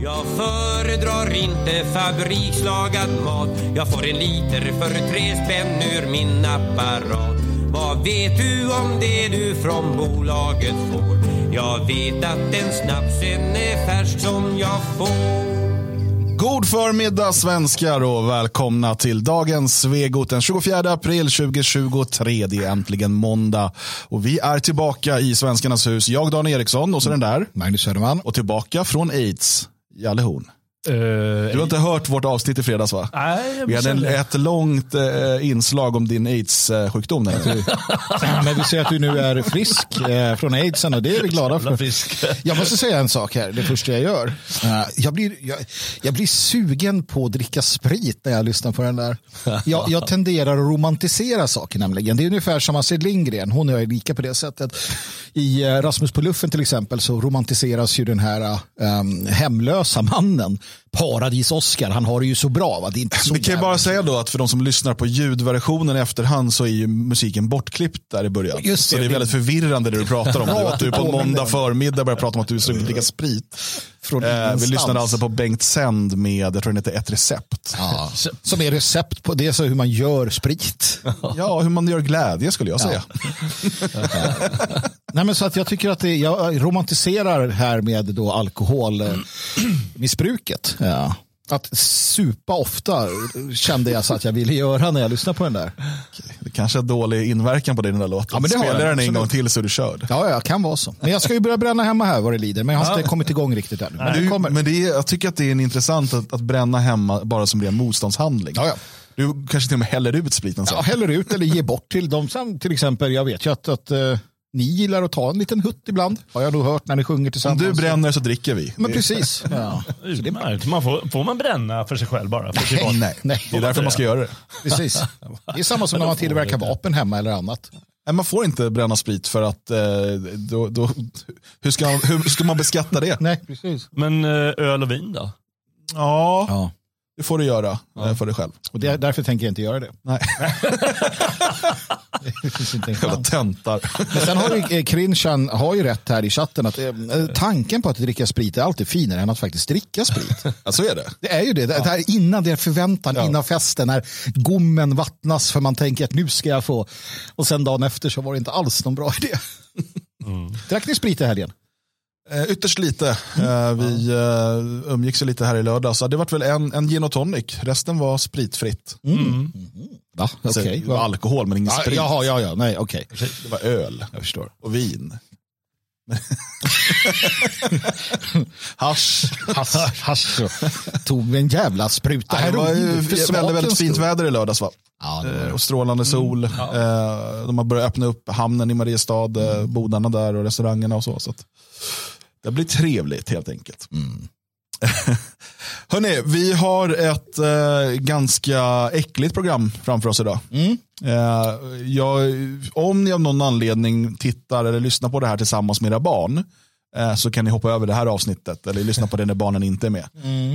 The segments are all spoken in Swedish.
Jag föredrar inte fabrikslagad mat Jag får en liter för tre spänn ur min apparat Vad vet du om det du från bolaget får? Jag vet att den snapsen är färsk som jag får God förmiddag svenskar och välkomna till dagens Svegot den 24 april 2023. Det är äntligen måndag och vi är tillbaka i Svenskarnas hus. Jag Dan Eriksson och så den där. Magnus Söderman. Och tillbaka från aids, Jalle Horn du har inte hört vårt avsnitt i fredags va? Nej, vi hade en, ett långt eh, inslag om din aids-sjukdom. Men vi ser att du nu är frisk eh, från aidsen och det är vi glada för. Frisk. Jag måste säga en sak här, det första jag gör. Uh, jag, blir, jag, jag, blir sugen på att dricka sprit när jag lyssnar på den där. Jag, jag tenderar att romantisera saker nämligen. Det är ungefär som Astrid Lindgren, hon och jag är lika på det sättet. I uh, Rasmus på luffen till exempel så romantiseras ju den här um, hemlösa mannen Paradis-Oscar, han har det ju så bra. Va? Det är inte så Vi kan ju bara säga då att för de som lyssnar på ljudversionen i efterhand så är ju musiken bortklippt där i början. Just det, så det är väldigt förvirrande det du pratar om. Bra att du på att måndag förmiddag börjar prata om att du ska dricka sprit. Från eh, vi lyssnade alltså på Bengt Sänd med, jag tror den heter Ett recept. Ja, som är recept på det, så hur man gör sprit. Ja, hur man gör glädje skulle jag säga. Nej, men så att jag tycker att det, jag romantiserar här med då alkoholmissbruket. Ja. Att supa ofta kände jag så att jag ville göra när jag lyssnade på den där. Det kanske är dålig inverkan på dig den där låten. Ja, men det har Spela jag, den en gång till så är du körd. Ja, ja, kan vara så. Men jag ska ju börja bränna hemma här vad det lider. Men jag har inte kommit igång riktigt än. Men Du, kommer. men det är, jag tycker att det är intressant att, att bränna hemma bara som ren motståndshandling. Ja, ja. Du kanske till och med häller ut spriten sen. Ja, häller ut eller ger bort till dem. Som till exempel, jag vet ju att, att uh, ni gillar att ta en liten hutt ibland. Har jag nog hört när ni sjunger Om tillsammans. du bränner så dricker vi. Men precis. Ja. Utmärkt. Man får, får man bränna för sig själv bara? För privat? Nej, Nej. det är därför man ska göra det. Precis. Det är samma som när man tillverkar vapen hemma eller annat. Nej, man får inte bränna sprit för att eh, då, då, hur, ska, hur ska man beskatta det? Nej, precis. Men eh, öl och vin då? Ja, Ja. Det får du göra eh, för dig själv. Och det, därför tänker jag inte göra det. Nej, Det jävla töntar. Men sen har ju eh, Krinchan har ju rätt här i chatten att eh, tanken på att dricka sprit är alltid finare än att faktiskt dricka sprit. Ja, så är det. Det är ju det. Det här innan det är förväntan, Ja. innan festen, när gommen vattnas för man tänker att nu ska jag få. Och sen dagen efter så var det inte alls någon bra idé. Drack ni sprit i helgen? Eh, ytterst lite. Eh, vi eh, umgicks lite här i lördag. Så det var väl en, en gin och tonic. Resten var spritfritt. Va? Alltså, Okej. det var alkohol men ingen Ja, sprit. Jaha, ja, ja, nej, okej. Det var öl Jag förstår. och vin. Hasch. Hass, hass, tog vi en jävla spruta Det var ju väldigt, väldigt fint väder i lördags va? Ja, det var och strålande sol. Eh, de har börjat öppna upp hamnen i Mariestad, eh, bodarna där och restaurangerna och så. så att det blir trevligt helt enkelt. Hörrni, vi har ett eh, ganska äckligt program framför oss idag. Eh, jag, om ni av någon anledning tittar eller lyssnar på det här tillsammans med era barn eh, så kan ni hoppa över det här avsnittet eller lyssna på det när barnen inte är med.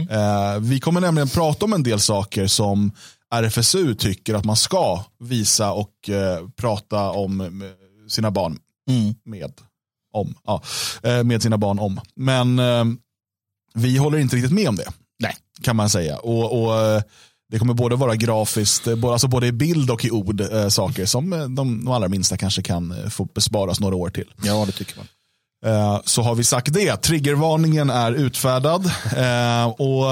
Eh, vi kommer nämligen prata om en del saker som RFSU tycker att man ska visa och eh, prata om sina barn med. Om, ja, eh, med sina barn om. Men eh, vi håller inte riktigt med om det. Nej. Kan man säga. Och, och eh, Det kommer både vara grafiskt, alltså både i bild och i ord, saker som de, de allra minsta kanske kan få besparas några år till. Ja, det tycker man. Så har vi sagt det. Triggervarningen är utfärdad. Och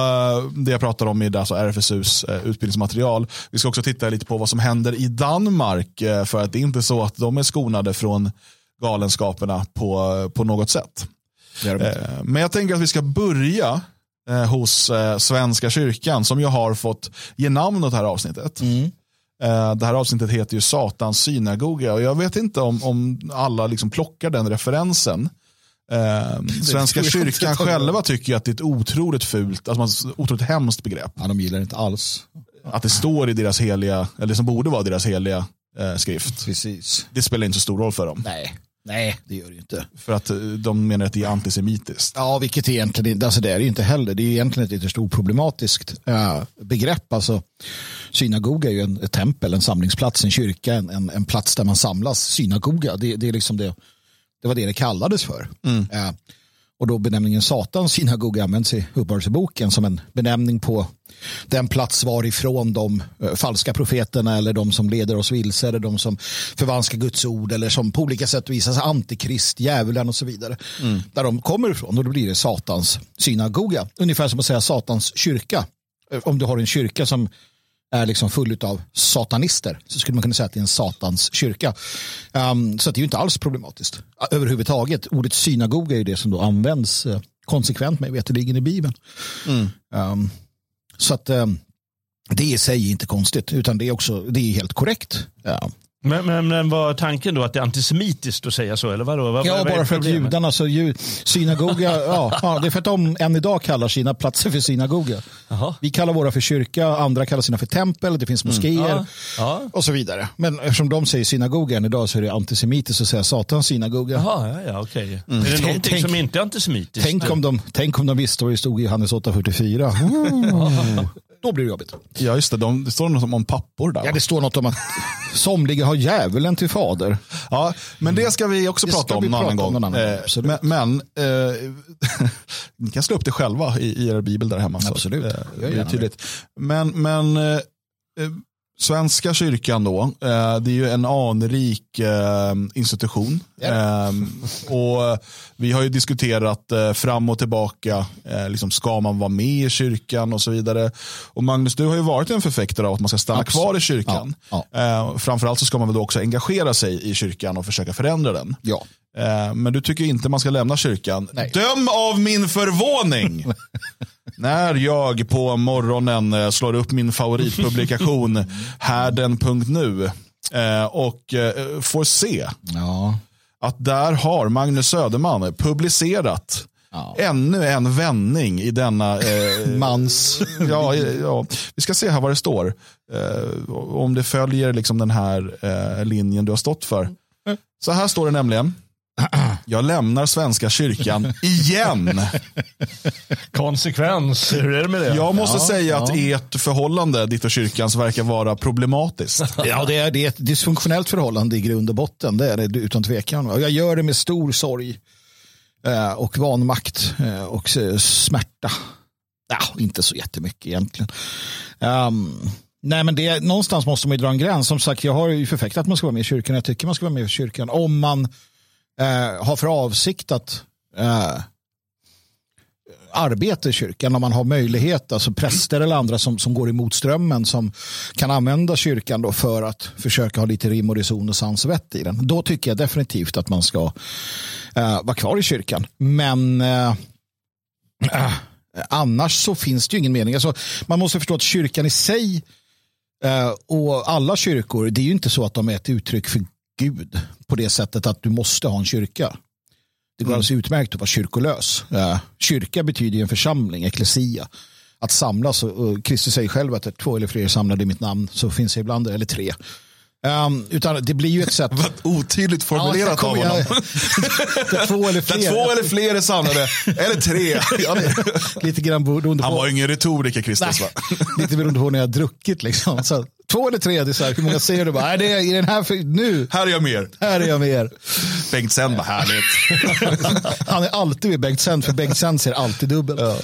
Det jag pratar om är alltså RFSUs utbildningsmaterial. Vi ska också titta lite på vad som händer i Danmark. För att det är inte så att de är skonade från galenskaperna på, på något sätt. Det. Eh, Men jag tänker att vi ska börja eh, hos eh, Svenska kyrkan som ju har fått ge namn åt det här avsnittet. Eh, Det här avsnittet heter ju Satans synagoga och jag vet inte om, om alla liksom plockar den referensen. Eh, Svenska kyrkan själva tycker att det är ett otroligt fult, alltså otroligt hemskt begrepp. Ja, de gillar inte alls. Att det står i deras heliga, eller som borde vara deras heliga eh, skrift. Precis. Det spelar inte så stor roll för dem. Nej, nej, det gör det ju inte. För att eh, de menar att det är antisemitiskt. Ja, vilket är egentligen alltså det är det inte heller. Det är egentligen ett ytterst oproblematiskt äh, begrepp. Alltså, synagoga är ju en, ett tempel, en samlingsplats, en kyrka, en, en, en plats där man samlas. Synagoga, det, det är liksom det, det var det det kallades för. Äh, Och då benämningen Satans synagoga används i Uppenbarelseboken som en benämning på den plats varifrån de eh, falska profeterna eller de som leder oss vilse eller de som förvanskar Guds ord eller som på olika sätt visar sig antikrist, djävulen och så vidare. Där de kommer ifrån och då blir det Satans synagoga. Ungefär som att säga Satans kyrka. Eh, Om du har en kyrka som är liksom full av satanister så skulle man kunna säga att det är en satans kyrka. Um, så att det är ju inte alls problematiskt överhuvudtaget. Ordet synagoga är ju det som då används eh, konsekvent med veterligen i Bibeln. Um, så att um, det i sig är inte konstigt utan det är också det är helt korrekt. Ja. Men, men, men var tanken då att det är antisemitiskt att säga så? Eller vadå? Vad, Ja, vad bara för att judarna, så ju, synagoga, ja, det är för att de än idag kallar sina platser för synagoga. Jaha. Vi kallar våra för kyrka, andra kallar sina för tempel, det finns moskéer Ja, ja. och så vidare. Men eftersom de säger synagoga än idag så är det antisemitiskt att säga satans synagoga. Jaha, ja, ja, okej. Är det Mm. Någonting tänk- som inte är antisemitiskt? Tänk om, de, tänk om de visste vad det stod i Johannes 8.44. Mm. Då blir det jobbigt. Ja, just det. De, det står något om pappor där. Ja, va? det står något om att somliga har djävulen till fader. Ja, men det ska vi också Det prata om vi någon prata om någon annan gång, Eh, men eh, ni kan slå upp det själva i, i er bibel där hemma. så, Absolut. eh, Jag det är tydligt. Men, men eh, eh, Svenska kyrkan då, eh, det är ju en anrik eh, institution. Eh, och vi har ju diskuterat eh, fram och tillbaka, liksom, ska man vara med i kyrkan och så vidare. Och Magnus, du har ju varit en förfäktare av att man ska stanna Absolut. kvar i kyrkan. Ja, Eh, framförallt så ska man väl också engagera sig i kyrkan och försöka förändra den. Ja. Men du tycker inte man ska lämna kyrkan. Nej. Döm av min förvåning! När jag på morgonen eh, slår upp min favoritpublikation härden.nu eh, och eh, får se Ja. att där har Magnus Söderman publicerat Ja. ännu en vändning i denna eh, Mans. ja, ja, vi ska se här vad det står. Eh, om det följer liksom den här eh, linjen du har stått för. Så här står det nämligen. Jag lämnar Svenska kyrkan igen. Konsekvens, hur är det med det? Jag måste Ja, säga att ja. ert förhållande, ditt och kyrkans, verkar vara problematiskt. Ja, det är, det är ett dysfunktionellt förhållande i grund och botten. Det är det utan tvekan. Och jag gör det med stor sorg eh, och vanmakt eh, och eh, smärta. Ja, inte så jättemycket egentligen. Um, nej, men det, någonstans måste man ju dra en gräns. Som sagt, jag har ju förfäktat att man ska vara med i kyrkan. Jag tycker man ska vara med i kyrkan. Om man eh, har för avsikt att eh, arbeta i kyrkan, om man har möjlighet, alltså präster eller andra som, som går emot strömmen, som kan använda kyrkan då för att försöka ha lite rim och reson och sans och vett i den. Då tycker jag definitivt att man ska eh, vara kvar i kyrkan. Men eh, eh, annars så finns det ju ingen mening. Alltså, man måste förstå att kyrkan i sig eh, och alla kyrkor, det är ju inte så att de är ett uttryck för Gud på det sättet att du måste ha en kyrka. Det går alldeles utmärkt att vara kyrkolös. Eh, kyrka betyder en församling, eklesia. Att samlas, och, Kristus säger själv att två eller fler är samlade i mitt namn så finns det ibland, eller tre. Um, utan det blir ju ett sätt... Vad otydligt formulerat Ja, av honom. Där två eller Där fler. två eller fler är samlade, eller tre. Lite grann beroende Han på, var ju ingen retoriker, Kristus. lite beroende på när jag har druckit. Liksom. Så, två eller tre, det är så här, hur många säger du? Bara, det är i den här, nu, Här är jag mer. här är jag med er. Bengt Sen, vad härligt. Han är alltid med Bengt Sen, för Bengt Sen ser alltid dubbelt. Ja,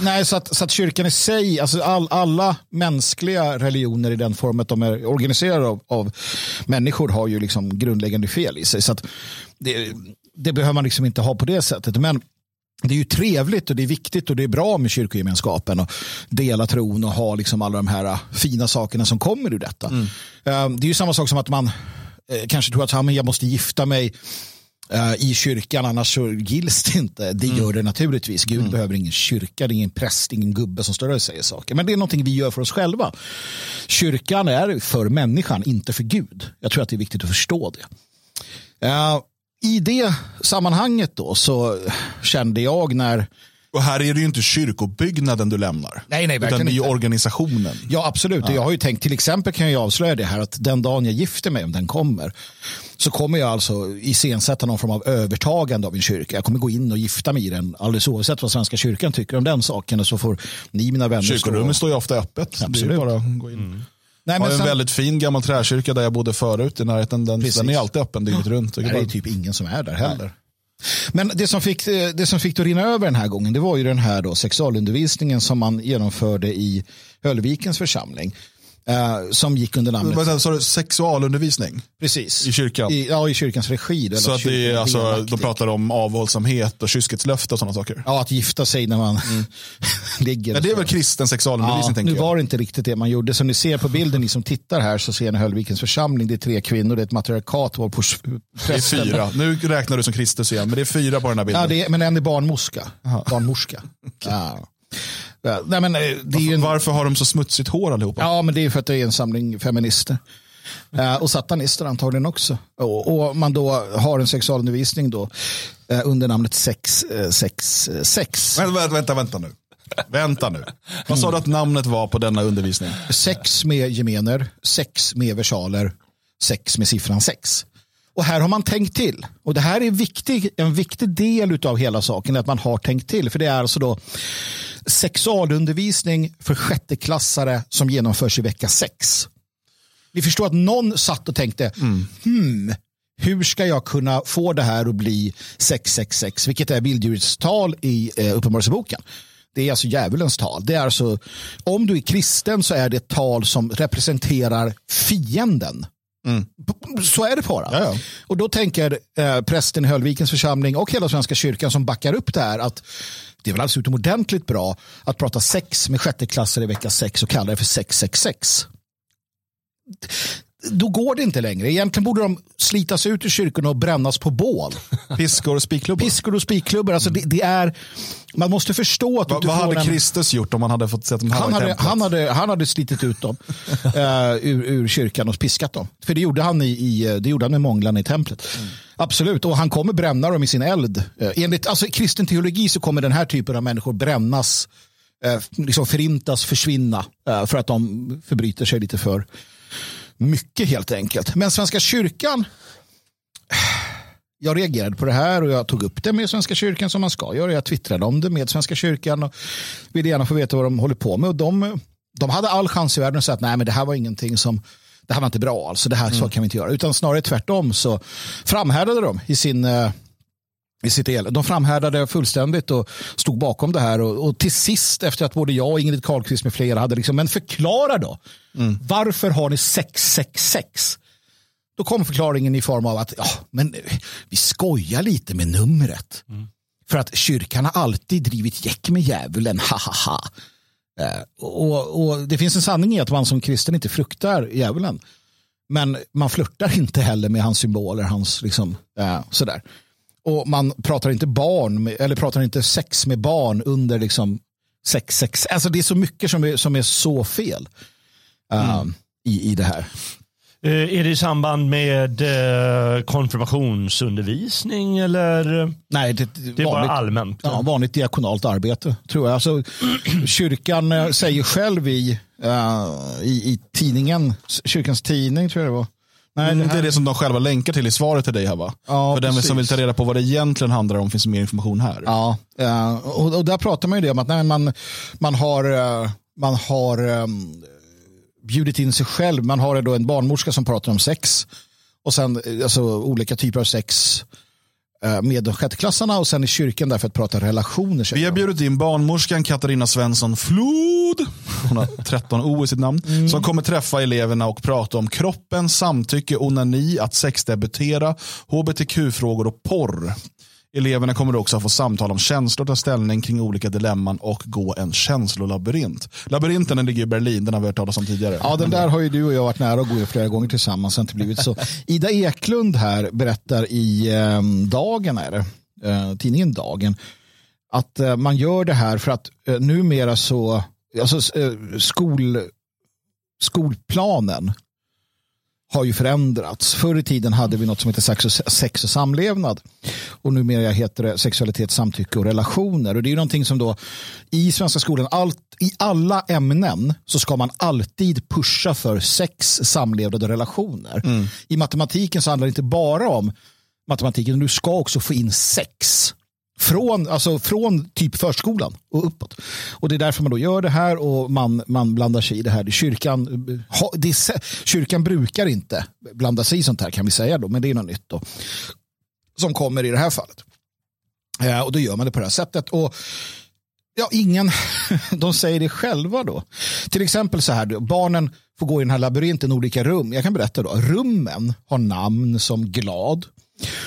nej, så att, så att kyrkan i sig, alltså all, alla mänskliga religioner i den form att de är organiserade av, av människor har ju liksom grundläggande fel i sig. Så det, det behöver man liksom inte ha på det sättet. Men det är ju trevligt och det är viktigt och det är bra med kyrkogemenskapen och dela tron och ha liksom alla de här fina sakerna som kommer ur detta. Eh, Det är ju samma sak som att man eh, kanske tror att "Ja, men jag måste gifta mig i kyrkan annars så gills det inte. Det gör det naturligtvis. Gud behöver ingen kyrka, det är ingen präst, ingen gubbe som står där och säger saker. Men det är någonting vi gör för oss själva. Kyrkan är för människan, inte för Gud. Jag tror att det är viktigt att förstå det. Eh, I det sammanhanget då så kände jag när Och här är det ju inte kyrkobyggnaden du lämnar. Nej, nej, utan det är ju organisationen. Ja, absolut. Och Jag har ju tänkt, till exempel kan jag avslöja det här att den dagen jag gifter mig, om den kommer, så kommer jag alltså iscensätta någon form av övertagande av en kyrka. Jag kommer gå in och gifta mig i den, alldeles oavsett vad Svenska kyrkan tycker om den saken. Och så får ni, mina vänner, Kyrkorummet stå... står ju ofta öppet. Det är Absolut. bara att gå in. Nej, Jag har men en sen, väldigt fin gammal träkyrka där jag bodde förut i närheten. Den, Precis. den är alltid öppen dygnet runt. Det är det är bara- typ ingen som är där heller. Men det som, fick, eh, det som fick det att rinna över den här gången det var ju den här då sexualundervisningen som man genomförde i Höllvikens församling. Eh, som gick under namnet... Sa du, sexualundervisning Precis. i kyrkan? I, ja, i kyrkans regi. så att det är, alltså, de pratar om avhållsamhet och kyskhetslöfte och sådana saker. Ja, att gifta sig när man ligger. Men det är väl kristen sexualundervisning Ja, tänker nu jag. var det inte riktigt det man gjorde. Som ni ser på bilden, ni som tittar här, så ser ni Höllvikens församling. Det är tre kvinnor, det är ett matriarkat var på Det är fyra. Nu räknar du som Kristus igen, men det är fyra på den här bilden. Ja, är, men en är barnmorska. Barnmorska. Ja. Ja, Nej, men, eh, ju en, Varför har de så smutsigt hår allihopa? ja, men det är för att det är en samling feminister. Eh, och satanister antagligen också. Och, och man då har en sexualundervisning då eh, under namnet sex, eh, sex, eh, sex. Vänta, vänta, vänta, vänta nu. Vänta nu. Vad sa du att namnet var på denna undervisning? Sex med gemener, sex med versaler, sex med siffran sex. Och här har man tänkt till. Och det här är viktig, en viktig del av hela saken, att man har tänkt till. För det är alltså då sexualundervisning för sjätteklassare som genomförs i vecka sex. Vi förstår att någon satt och tänkte, hmm, hur ska jag kunna få det här att bli 666, vilket är vilddjurets tal i eh, Uppenbarelseboken. Det är alltså djävulens tal. Det är alltså, om du är kristen så är det ett tal som representerar fienden. Så är det bara. Ja, ja. Och då tänker eh, prästen i Höllvikens församling och hela Svenska kyrkan som backar upp det här att det är väl alldeles utomordentligt bra att prata sex med sjätteklassare i vecka sex och kalla det för 666 då går det inte längre. Egentligen borde de slitas ut ur kyrkorna och brännas på bål. Piskor och spikklubbor? Piskor och spikklubbor. Alltså det, det är, man måste förstå att Va, vad hade en- Kristus gjort om han hade fått se att de här han hade, han, hade, han hade slitit ut dem eh, ur, ur kyrkan och piskat dem. För det gjorde han, i, i, det gjorde han med månglarna i templet. Absolut, och han kommer bränna dem i sin eld. Eh, enligt alltså, kristen teologi så kommer den här typen av människor brännas, eh, liksom förintas, försvinna eh, för att de förbryter sig lite för mycket helt enkelt. Men Svenska kyrkan jag reagerade på det här och jag tog upp det med Svenska kyrkan som man ska göra. Jag twittrade om det med Svenska kyrkan och ville gärna få veta vad de håller på med. Och de, de hade all chans i världen att säga att nej, men det här var ingenting som det här var inte bra, alltså det här så kan vi inte göra. Utan snarare tvärtom så framhärdade de i sin eh, i sitt el. De framhärdade fullständigt och stod bakom det här. Och, och till sist, efter att både jag och Ingrid Carlqvist med flera hade liksom, men förklara då. Varför har ni 666? Då kom förklaringen i form av att ja, men vi skojar lite med numret. För att kyrkan har alltid drivit gäck med djävulen, ha ha ha. Eh, och, och det finns en sanning i att man som kristen inte fruktar djävulen. Men man flörtar inte heller med hans symboler, hans liksom, eh, sådär. Och man pratar inte barn, med, eller pratar inte sex med barn under liksom sex, sex. Alltså det är så mycket som är, som är så fel eh, i, i det här. Eh, Är det i samband med eh, konfirmationsundervisning eller? Nej, det, Det är bara allmänt. Ja, vanligt diakonalt arbete tror jag. Alltså, kyrkan eh, säger själv i, eh, i, i tidningen, kyrkans tidning tror jag det var. Nej, Mm, det det är det som de själva länkar till i svaret till dig här va? Ja, För den som precis. vill ta reda på vad det egentligen handlar om finns mer information här. ja, eh, och, och där pratar man ju det om att nej, man, man har, eh, man har um, bjudit in sig själv. Man har då en barnmorska som pratar om sex och sen eh, alltså, olika typer av sex med de sjätteklassarna och sen i kyrkan där för att prata relationer. Vi har bjudit in barnmorskan Katarina Svensson Flod, hon har 13 O i sitt namn, Mm. som kommer träffa eleverna och prata om kroppen, samtycke, onani, att sexdebutera, hbtq-frågor och porr. Eleverna kommer också att få samtal om känslor, ta ställning kring olika dilemman och gå en känslolabyrint. Labyrinten den ligger i Berlin, den har vi hört talas om tidigare. Ja, den där har ju du och jag varit nära att gå i flera gånger tillsammans. Inte blivit så. Ida Eklund här berättar i eh, Dagen, är det, eh, tidningen Dagen, att eh, man gör det här för att eh, numera så, alltså eh, skol, skolplanen har ju förändrats. Förr i tiden hade vi något som heter sex och, sex och samlevnad. Och numera heter det sexualitet, samtycke och relationer. Och det är ju någonting som då i svenska skolan, allt, i alla ämnen så ska man alltid pusha för sex, samlevnad och relationer. I matematiken så handlar det inte bara om matematiken, du ska också få in sex. Från, alltså från typ förskolan och uppåt. Och det är därför man då gör det här och man, man blandar sig i det här. Kyrkan, ha, det är, kyrkan brukar inte blanda sig i sånt här kan vi säga då, men det är något nytt då. Som kommer i det här fallet. Eh, och då gör man det på det här sättet. Och Ja, ingen, de säger det själva då. Till exempel så här, barnen får gå i den här labyrinten olika rum. Jag kan berätta då, rummen har namn som glad,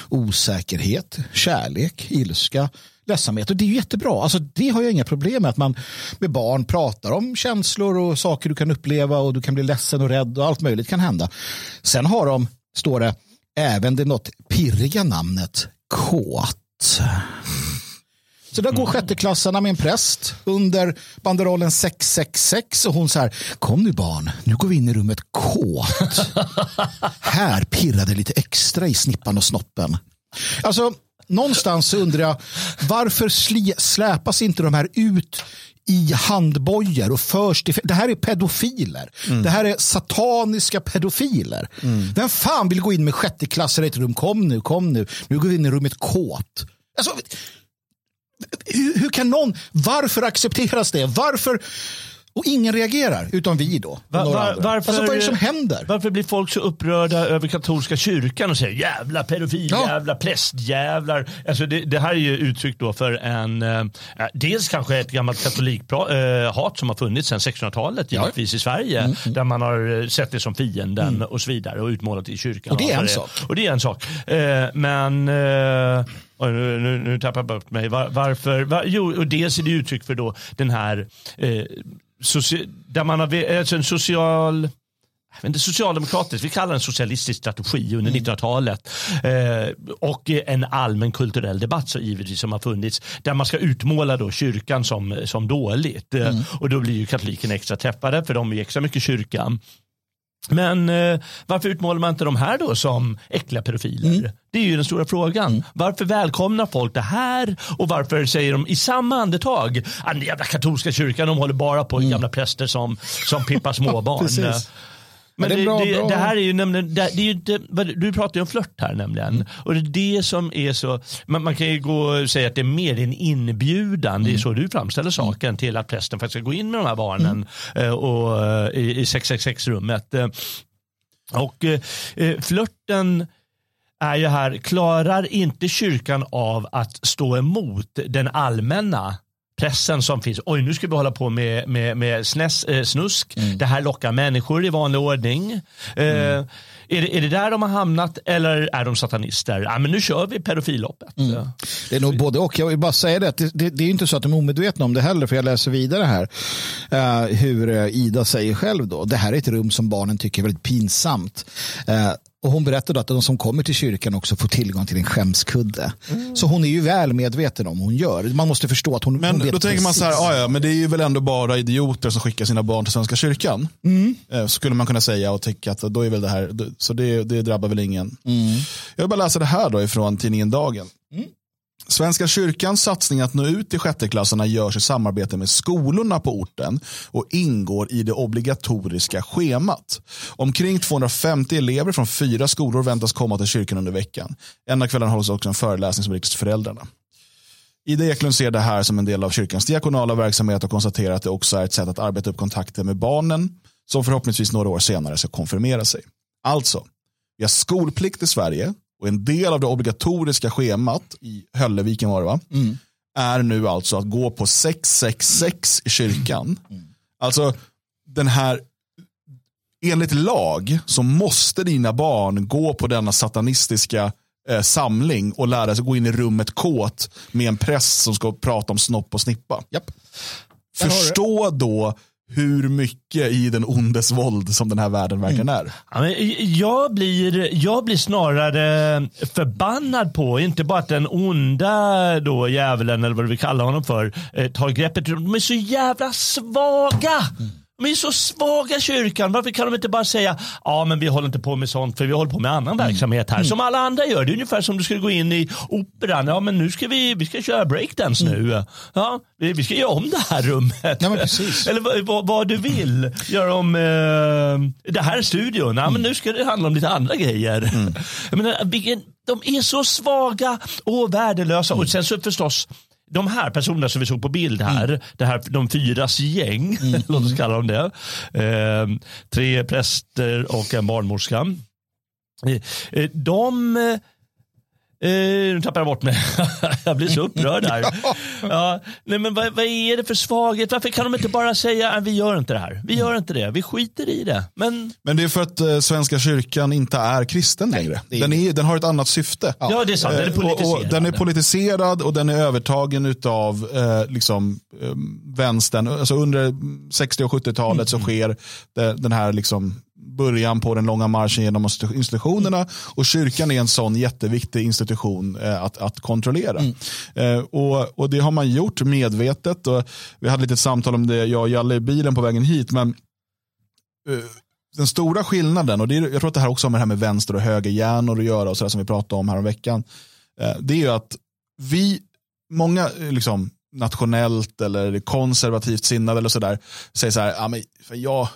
osäkerhet, kärlek, ilska, ledsamhet. Och det är ju jättebra. Alltså, det har jag inga problem med att man med barn pratar om känslor och saker du kan uppleva och du kan bli ledsen och rädd och allt möjligt kan hända. Sen har de, står det, även det något pirriga namnet kåt. Så där går sjätteklassarna med en präst under banderollen 666 och hon så här, kom nu barn, nu går vi in i rummet kåt. här pirrar det lite extra i snippan och snoppen. Alltså, någonstans undrar jag, varför sli, släpas inte de här ut i handbojor och förs till... Det här är pedofiler. Mm. Det här är sataniska pedofiler. Mm. Vem fan vill gå in med sjätteklassare i ett rum? Kom nu, kom nu. Nu går vi in i rummet kåt. Alltså, hur, hur, kan någon, varför accepteras det? Varför? Och ingen reagerar, utom vi då. Var, var, varför, alltså, vad är det som händer? Varför blir folk så upprörda över katolska kyrkan och säger jävla pedofil, ja. jävla prästjävlar. Alltså det, det, här är ju uttryck då för en, äh, dels kanske ett gammalt katolikhat äh, som har funnits sedan 1600-talet givetvis ja. i Sverige. Mm, mm. Där man har eh, sett det som fienden mm. och så vidare och utmålat i kyrkan. Och det är en sak. Och det är en sak. Äh, men nu, nu, nu tappar jag bort mig. Var, varför? Var, jo, och dels är det uttryck för då den här eh, soci, där man har alltså en social inte socialdemokratisk, vi kallar den socialistisk strategi under mm. 1900-talet. Eh, och en allmän kulturell debatt så givetvis som har funnits. Där man ska utmåla då kyrkan som, som dåligt. Mm. och då blir ju katolikerna extra träffade för de är extra mycket kyrkan. Men eh, varför utmålar man inte de här då som äckliga pedofiler? Mm. Det är ju den stora frågan. Mm. Varför välkomnar folk det här och varför säger de i samma andetag att ah, den jävla katolska kyrkan de håller bara på mm. gamla präster som, som pippar småbarn. Men det, bra, det, bra. det, här är ju nämligen, det, det är ju inte, du pratar ju om flört här nämligen. Mm. Och det är det som är så, man, man, kan ju gå och säga att det är mer en inbjudan, mm. det är mm. så du framställer saken mm. till att prästen faktiskt ska gå in med de här barnen mm. Eh, och, eh, i, i 666-rummet. Eh, och eh, flörten är ju här, klarar inte kyrkan av att stå emot den allmänna pressen som finns. Oj, nu ska vi hålla på med, med, med snäs, eh, snusk. Mm. Det här lockar människor i vanlig ordning. Eh, mm. är, det, är det där de har hamnat eller är de satanister? Ja, men nu kör vi pedofilloppet. Mm. Det är nog både och. Jag vill bara säga det, det, det, det är inte så att de är omedvetna om det heller, för jag läser vidare här uh, hur uh, Ida säger själv då. Det här är ett rum som barnen tycker är väldigt pinsamt. Uh, och hon berättade att de som kommer till kyrkan också får tillgång till en skämskudde. Mm. Så hon är ju väl medveten om vad hon gör. Man måste förstå att hon, men hon vet Då tänker man så här, ah, ja, men det är ju väl ändå bara idioter som skickar sina barn till Svenska kyrkan. Mm. Eh, skulle man kunna säga och tycka att då är väl det här, så det, det drabbar väl ingen. Mm. Jag vill bara läsa det här då ifrån tidningen Dagen. Svenska kyrkans satsning att nå ut till sjätteklassarna görs i samarbete med skolorna på orten och ingår i det obligatoriska schemat. Omkring 250 elever från fyra skolor väntas komma till kyrkan under veckan. En av kvällarna hålls också en föreläsning som riktas till föräldrarna. Ida Eklund ser det här som en del av kyrkans diakonala verksamhet och konstaterar att det också är ett sätt att arbeta upp kontakter med barnen som förhoppningsvis några år senare ska konfirmera sig. Alltså, vi har skolplikt i Sverige och en del av det obligatoriska schemat i Hölleviken var det va? Mm. Är nu alltså att gå på 666 i kyrkan. Mm. Alltså den här enligt lag så måste dina barn gå på denna satanistiska eh, samling och lära sig gå in i rummet kåt med en präst som ska prata om snopp och snippa. Japp. Förstå då hur mycket i den ondes våld som den här världen verkligen mm. är. Jag, blir, jag blir snarare förbannad på, inte bara att den onda då, djävulen eller vad vi kallar honom för, eh, tar greppet. De är så jävla svaga. Mm. De är så svaga kyrkan. Varför kan de inte bara säga ja men vi håller inte på med sånt för vi håller på med annan mm. verksamhet här. Mm. Som alla andra gör. Det är ungefär som du skulle gå in i operan. Ja men nu ska vi, vi ska köra breakdance mm. nu. Ja, vi ska göra om det här rummet. Ja, Eller vad, vad, du vill. Göra om eh, det här studion. Ja, men nu ska det handla om lite andra grejer. Mm. Jag menar, de är så svaga och värdelösa. Och mm. sen så förstås de här personerna som vi såg på bild här, mm. det här de fyras gäng, mm. låt oss kalla dem det. Eh, tre präster och en barnmorska. Eh, de Eh, nu tappar jag bort mig. jag blir så upprörd här. ja. Nej, men vad, vad, är det för svaghet? Varför kan de inte bara säga att vi gör inte det här? Vi gör inte det. Vi skiter i det. Men, men det är för att eh, Svenska kyrkan inte är kristen Nej, längre. Är den, är, den har ett annat syfte. Ja, det är sant. Den är politiserad. Och, och den är politiserad och den är övertagen av eh, liksom, eh, vänstern. Alltså under 60 och 70-talet mm. så sker det, den här liksom, början på den långa marschen genom institutionerna och kyrkan är en sån jätteviktig institution eh, att, att kontrollera. Mm. Eh, och, och det har man gjort medvetet och vi hade lite samtal om det, jag och Jalle i bilen på vägen hit, men eh, den stora skillnaden, och det är, jag tror att det här också har med det här med vänster och högerhjärnor att göra och så som vi pratade om här om veckan, det är ju att vi, många liksom, nationellt eller konservativt sinnade eller sådär säger så här, ja, men jag,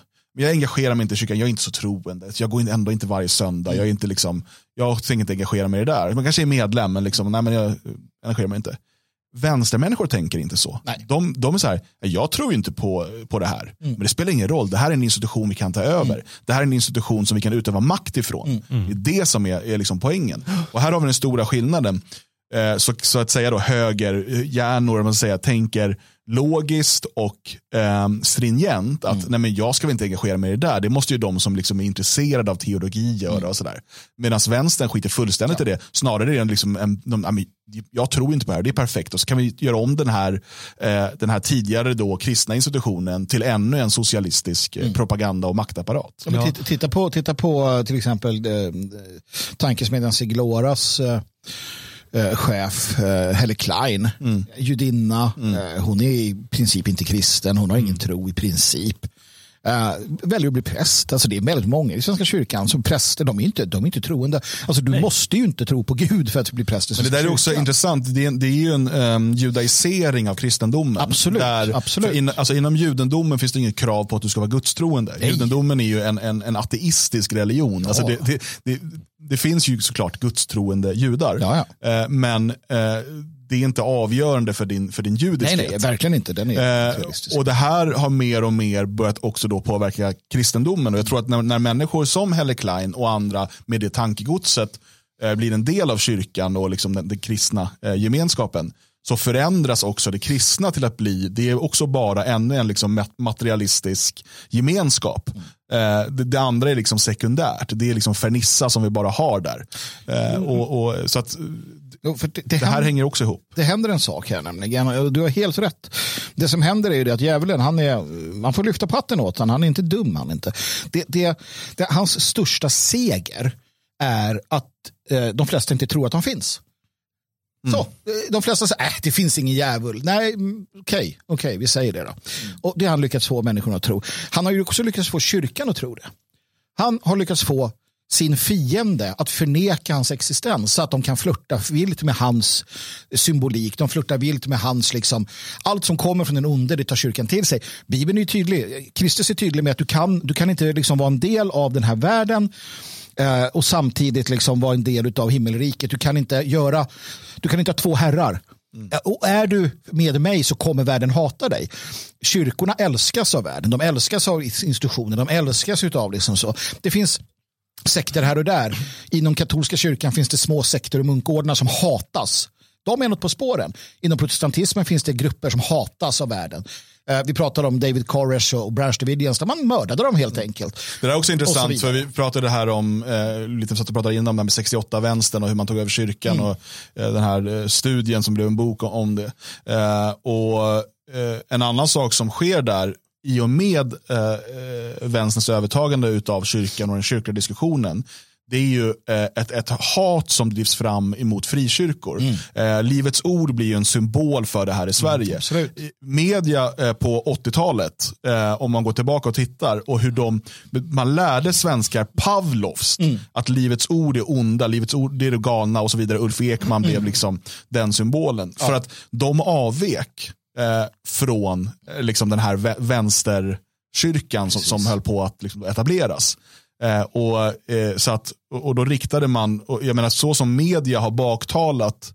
jag engagerar mig inte i kyrkan, jag är inte så troende. Jag går ändå inte varje söndag. Jag, är inte liksom, jag tänker inte engagera mig i det där. Man kanske är medlem, men, liksom, nej, men jag engagerar mig inte. Vänstermänniskor tänker inte så. De, de är så här, jag tror inte på, på det här. Mm. Men det spelar ingen roll, det här är en institution vi kan ta över. Mm. Det här är en institution som vi kan utöva makt ifrån. Mm. mm. Det är det som är, är liksom poängen. Och här har vi den stora skillnaden. Eh, så, så att säga då högerhjärnor, man säga, tänker logiskt och eh, stringent. Att mm. nej, men jag ska väl inte engagera mig i det där. Det måste ju de som liksom är intresserade av teologi göra. Mm. och sådär. Medan vänstern skiter fullständigt ja. i det. Snarare är det liksom en, de, jag tror inte på det här, det är perfekt. Och så kan vi göra om den här, eh, den här tidigare då kristna institutionen till ännu en socialistisk eh, mm. propaganda och maktapparat. Ja, titta, titta, på, titta på till exempel eh, tankesmedjan Sigloras eh, eh, chef, eh, Helle Klein, mm. judinna. Mm. Eh, hon är i princip inte kristen, hon har ingen mm. tro i princip. Uh, väljer att bli präst. Alltså det är väldigt många i Svenska kyrkan som präster, de är inte, de är inte troende. Alltså du Nej. måste ju inte tro på Gud för att bli präst i Men Det där är också kyrkan. intressant, det är, det är ju en um, judaisering av kristendomen. Absolut. Där, absolut. In, alltså inom judendomen finns det inget krav på att du ska vara gudstroende. Nej. Judendomen är ju en, en, en ateistisk religion. Ja. Alltså det, det, det, det, finns ju såklart gudstroende judar. Ja, ja. Uh, men uh, det är inte avgörande för din, för din judiskhet. Nej, nej, verkligen inte. Den är eh, och det här har mer och mer börjat också då påverka kristendomen. Och jag tror att när, när människor som Helle Klein och andra med det tankegodset eh, blir en del av kyrkan och liksom den, den kristna eh, gemenskapen så förändras också det kristna till att bli, det är också bara ännu en liksom materialistisk gemenskap. Mm. Det, det, andra är liksom sekundärt, det är liksom fernissa som vi bara har där. Mm. och, och, så att för det, det, det här händer, hänger också ihop. Det händer en sak här nämligen. Du har helt rätt. Det som händer är ju det att djävulen, han är, man får lyfta patten åt honom. Han är inte dum. Han inte. Det, det, det, hans största seger är att eh, de flesta inte tror att han finns. Mm. Så, eh, de flesta säger, äh, det finns ingen djävul. Nej, mm, okej, okay, okay, vi säger det då. Mm. Och det har han lyckats få människorna att tro. Han har ju också lyckats få kyrkan att tro det. Han har lyckats få sin fiende att förneka hans existens så att de kan flirta vilt med hans symbolik. De flörtar vilt med hans, liksom, allt som kommer från den onde, det tar kyrkan till sig. Bibeln är tydlig, Kristus är tydlig med att du kan, du kan inte liksom vara en del av den här världen eh, och samtidigt liksom vara en del av himmelriket. Du kan inte göra, du kan inte ha två herrar. Mm. Och är du med mig så kommer världen hata dig. Kyrkorna älskas av världen, de älskas av institutioner, de älskas av liksom så. Det finns sekter här och där. Inom katolska kyrkan finns det små sekter och munkordnar som hatas. De är något på spåren. Inom protestantismen finns det grupper som hatas av världen. Eh, vi pratade om David Koresh och Branch Davidians där man mördade dem helt enkelt. Det är också intressant för vi pratade här om, eh, lite satt och pratade innan med 68-vänstern och hur man tog över kyrkan mm. och eh, den här eh, studien som blev en bok om det. Eh, och eh, en annan sak som sker där i och med eh, eh, vänsterns övertagande av kyrkan och den kyrkliga diskussionen det är ju eh, ett, ett hat som drivs fram emot frikyrkor. Mm. Eh, Livets ord blir ju en symbol för det här i mm, Sverige. Mm, Media på 80-talet, eh, om man går tillbaka och tittar, och hur de, man lärde svenskar Pavlovs mm. att Livets ord är onda, Livets ord det är det galna och så vidare. Ulf Ekman blev liksom den symbolen. Ja. För att de avvek eh, från eh, liksom den här vänsterkyrkan som, som höll på att liksom, etableras. Eh, och, eh, så att, och då riktade man, och jag menar så som media har baktalat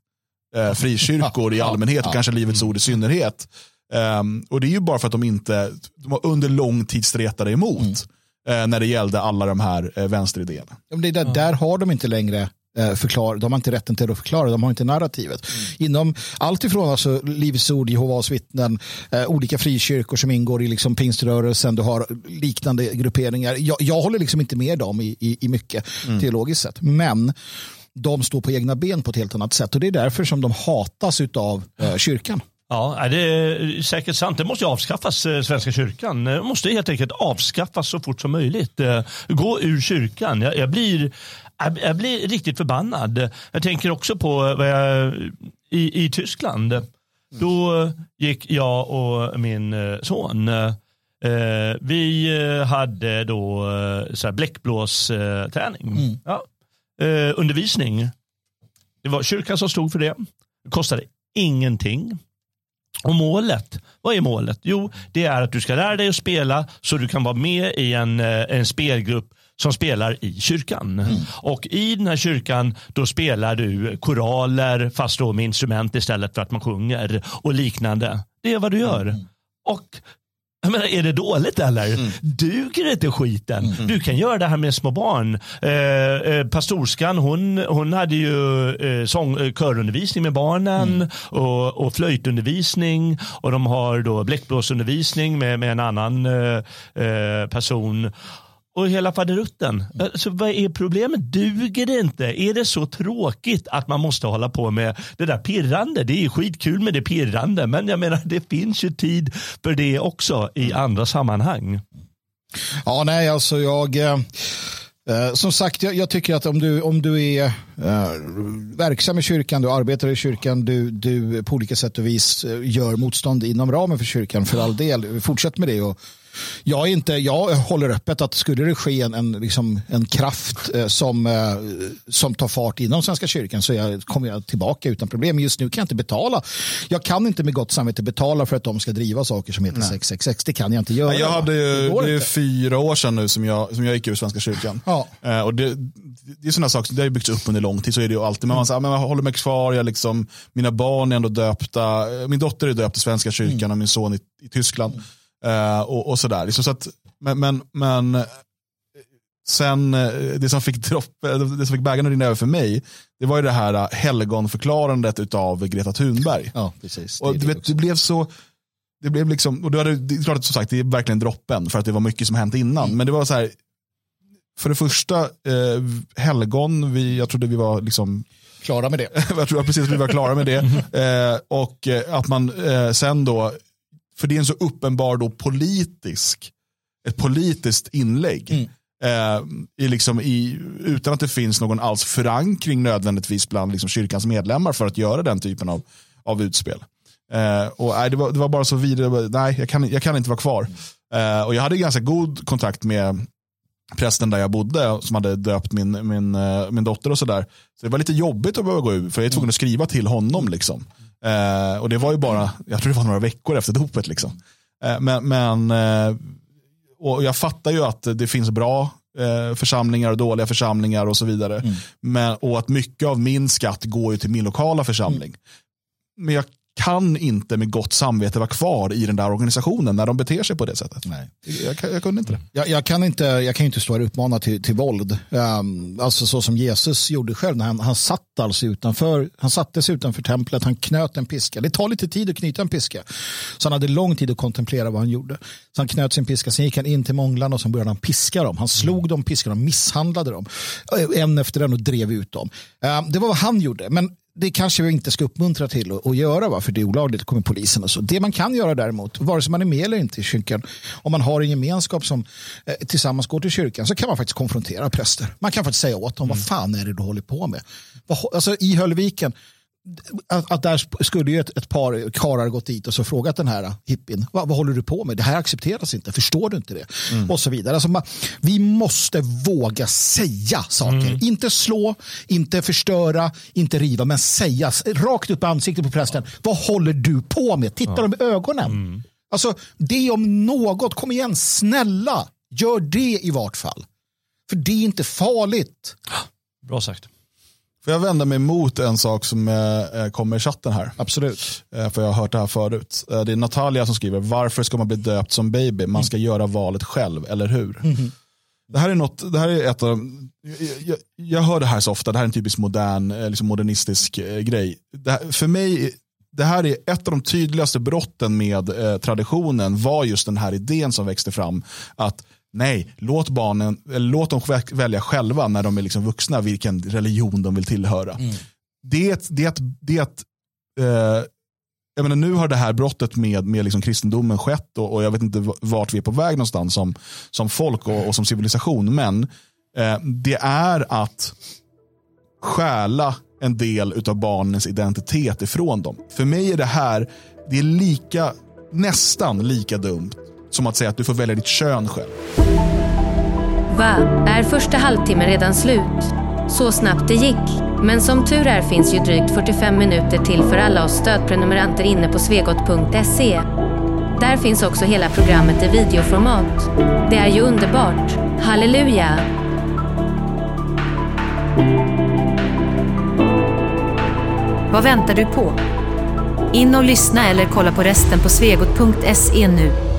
eh, frikyrkor i allmänhet och kanske Livets Ord i synnerhet. Um, och det är ju bara för att de inte, de har under lång tid stretade emot mm. eh, när det gällde alla de här eh, vänsteridéerna. Det där, där har de inte längre förklara, de har inte rätten till att förklara, de har inte narrativet. Mm. Inom allt ifrån alltså, Livets ord, Jehovas vittnen, eh, olika frikyrkor som ingår i liksom pingströrelsen, du har liknande grupperingar. Jag, jag håller liksom inte med dem i, i, i mycket mm. teologiskt sett, men de står på egna ben på ett helt annat sätt och det är därför som de hatas av eh, kyrkan. Ja, det är säkert sant. Det måste avskaffas, eh, Svenska kyrkan. Det måste helt enkelt avskaffas så fort som möjligt. Eh, gå ur kyrkan. Jag blir, jag blir riktigt förbannad. Jag tänker också på jag, i, i Tyskland. Då gick jag och min eh, son vi hade då så bläckblåsträning. Mm. Ja. undervisning. Det var kyrkan som stod för det. Det kostade ingenting. Och målet, vad är målet? Jo, det är att du ska lära dig att spela så du kan vara med i en, eh, en spelgrupp som spelar i kyrkan. Mm. Och i den här kyrkan då spelar du koraler fast då med instrument istället för att man sjunger och liknande. Det är vad du gör. Mm. Och menar, är det dåligt eller? Mm. Duger inte skiten? Mm. Du kan göra det här med små barn. Eh, eh, pastorskan hon, hon hade ju eh, sång, eh, körundervisning med barnen mm. och, och flöjtundervisning och de har då bläckblåsundervisning med, med en annan eh, eh person och hela faderutten. Alltså, vad är problemet? Duger det inte? Är det så tråkigt att man måste hålla på med det där pirrande? Det är skitkul med det pirrande, men jag menar det finns ju tid för det också i andra sammanhang. Ja, nej, alltså jag... Eh, eh som sagt, jag, jag, tycker att om du, om du är eh, verksam i kyrkan, du arbetar i kyrkan, du, du på olika sätt och vis eh, gör motstånd inom ramen för kyrkan, för all del, fortsätt med det. Och, jag, är inte, jag håller öppet att skulle det ske en, en, liksom, en kraft eh, som, eh, som tar fart inom Svenska kyrkan så jag, kommer jag tillbaka utan problem. Just nu kan jag inte betala. Jag kan inte med gott samvete betala för att de ska driva saker som heter Nej. 666. Det kan jag inte göra. Jag hade ju, det, det är fyra år sedan nu som jag, som jag gick ur Svenska kyrkan. Ja. Eh, och det, det är sådana saker, det har byggts upp under lång tid. Så är det ju alltid. Men man, mm. men man håller mig kvar, jag liksom, mina barn är ändå döpta. Min dotter är döpt i Svenska kyrkan mm. och min son i, i Tyskland. Mm. Uh, och, och, sådär. Liksom så att, men, men, men sen eh, det som fick, dropp, eh, det som fick bägaren att rinna över för mig, det var ju det här helgonförklarandet av Greta Thunberg. Ja, precis. Det, och, du vet, det blev så, det blev liksom, och då hade, det är klart att som sagt, det är verkligen droppen för att det var mycket som hänt innan. Mm. Men det var så här, för det första, eh, helgon, vi, jag trodde vi var liksom Klara med det. jag tror precis att vi var klara med det. Eh, och att man eh, sen då för det är en så uppenbar då politisk, ett politiskt inlägg. Mm. Eh, i liksom i, utan att det finns någon alls förankring nödvändigtvis bland liksom kyrkans medlemmar för att göra den typen av, av utspel. Eh, och, nej, det, var, det var bara så vidare, nej jag kan, jag kan inte vara kvar. Eh, och jag hade ganska god kontakt med prästen där jag bodde som hade döpt min, min, eh, min dotter och sådär. Så det var lite jobbigt att behöva gå ut för jag är tvungen att skriva till honom. Liksom. Eh, och det var ju bara, jag tror det var några veckor efter dopet. Liksom. Eh, men, men eh, och jag fattar ju att det finns bra församlingar och dåliga församlingar och så vidare. Mm. Men, och att mycket av min skatt går ju till min lokala församling. Mm. Men jag kan inte med gott samvete vara kvar i den där organisationen när de beter sig på det sättet. Nej. Jag, jag kunde inte det. Jag, jag, kan inte. jag kan inte stå här och uppmana till, till våld. Um, alltså så som Jesus gjorde själv. När han, han, satt alltså utanför, han sattes utanför templet, han knöt en piska. Det tar lite tid att knyta en piska. Så han hade lång tid att kontemplera vad han gjorde. Så han knöt sin piska, sen gick han in till månglarna och så började han piska dem. Han slog mm. dem, piskade dem, misshandlade dem. En efter en och drev ut dem. Um, det var vad han gjorde. Men det kanske vi inte ska uppmuntra till att, göra, va? för det är olagligt, kommer polisen och så. Det man kan göra däremot, vare sig man är med eller inte i kyrkan, om man har en gemenskap som eh, tillsammans går till kyrkan, så kan man faktiskt konfrontera präster. Man kan faktiskt säga åt dem, mm. vad fan är det du håller på med? Alltså, I Höllviken, att, att där skulle ju ett, ett par karlar gått dit och så frågat den här hippien, vad, vad håller du på med? Det här accepteras inte, förstår du inte det? Mm. Och så vidare. Alltså man, vi måste våga säga saker. Mm. Inte slå, inte förstöra, inte riva, men säga rakt upp i ansiktet på prästen. Vad håller du på med? Titta ja. dem i ögonen. Mm. Alltså, det om något, kom igen, snälla, gör det i vart fall. För det är inte farligt. Bra sagt. Får jag vända mig mot en sak som eh, kommer i chatten här? Absolut. Eh, för jag har hört det här förut. Eh, det är Natalia som skriver, varför ska man bli döpt som baby? Man ska mm. göra valet själv, eller hur? Mm. Det här är något, det här är ett av jag, jag, jag hör det här så ofta, det här är en typisk modern, eh, liksom modernistisk eh, grej. Här, för mig, det här är ett av de tydligaste brotten med eh, traditionen var just den här idén som växte fram. Att nej, låt barnen, låt dem välja själva när de är liksom vuxna vilken religion de vill tillhöra. Mm. Det det det eh, jag menar, nu har det här brottet med, med liksom kristendomen skett och, och jag vet inte vart vi är på väg någonstans som, som folk och, och som civilisation. Men eh, det är att stjäla en del av barnens identitet ifrån dem. För mig är det här, det är lika, nästan lika dumt som att säga att du får välja ditt kön själv. Va? Är första halvtimmen redan slut? Så snabbt det gick. Men som tur är finns ju drygt 45 minuter till för alla oss stödprenumeranter inne på svegot.se. Där finns också hela programmet i videoformat. Det är ju underbart. Halleluja! Vad väntar du på? In och lyssna eller kolla på resten på svegot.se nu.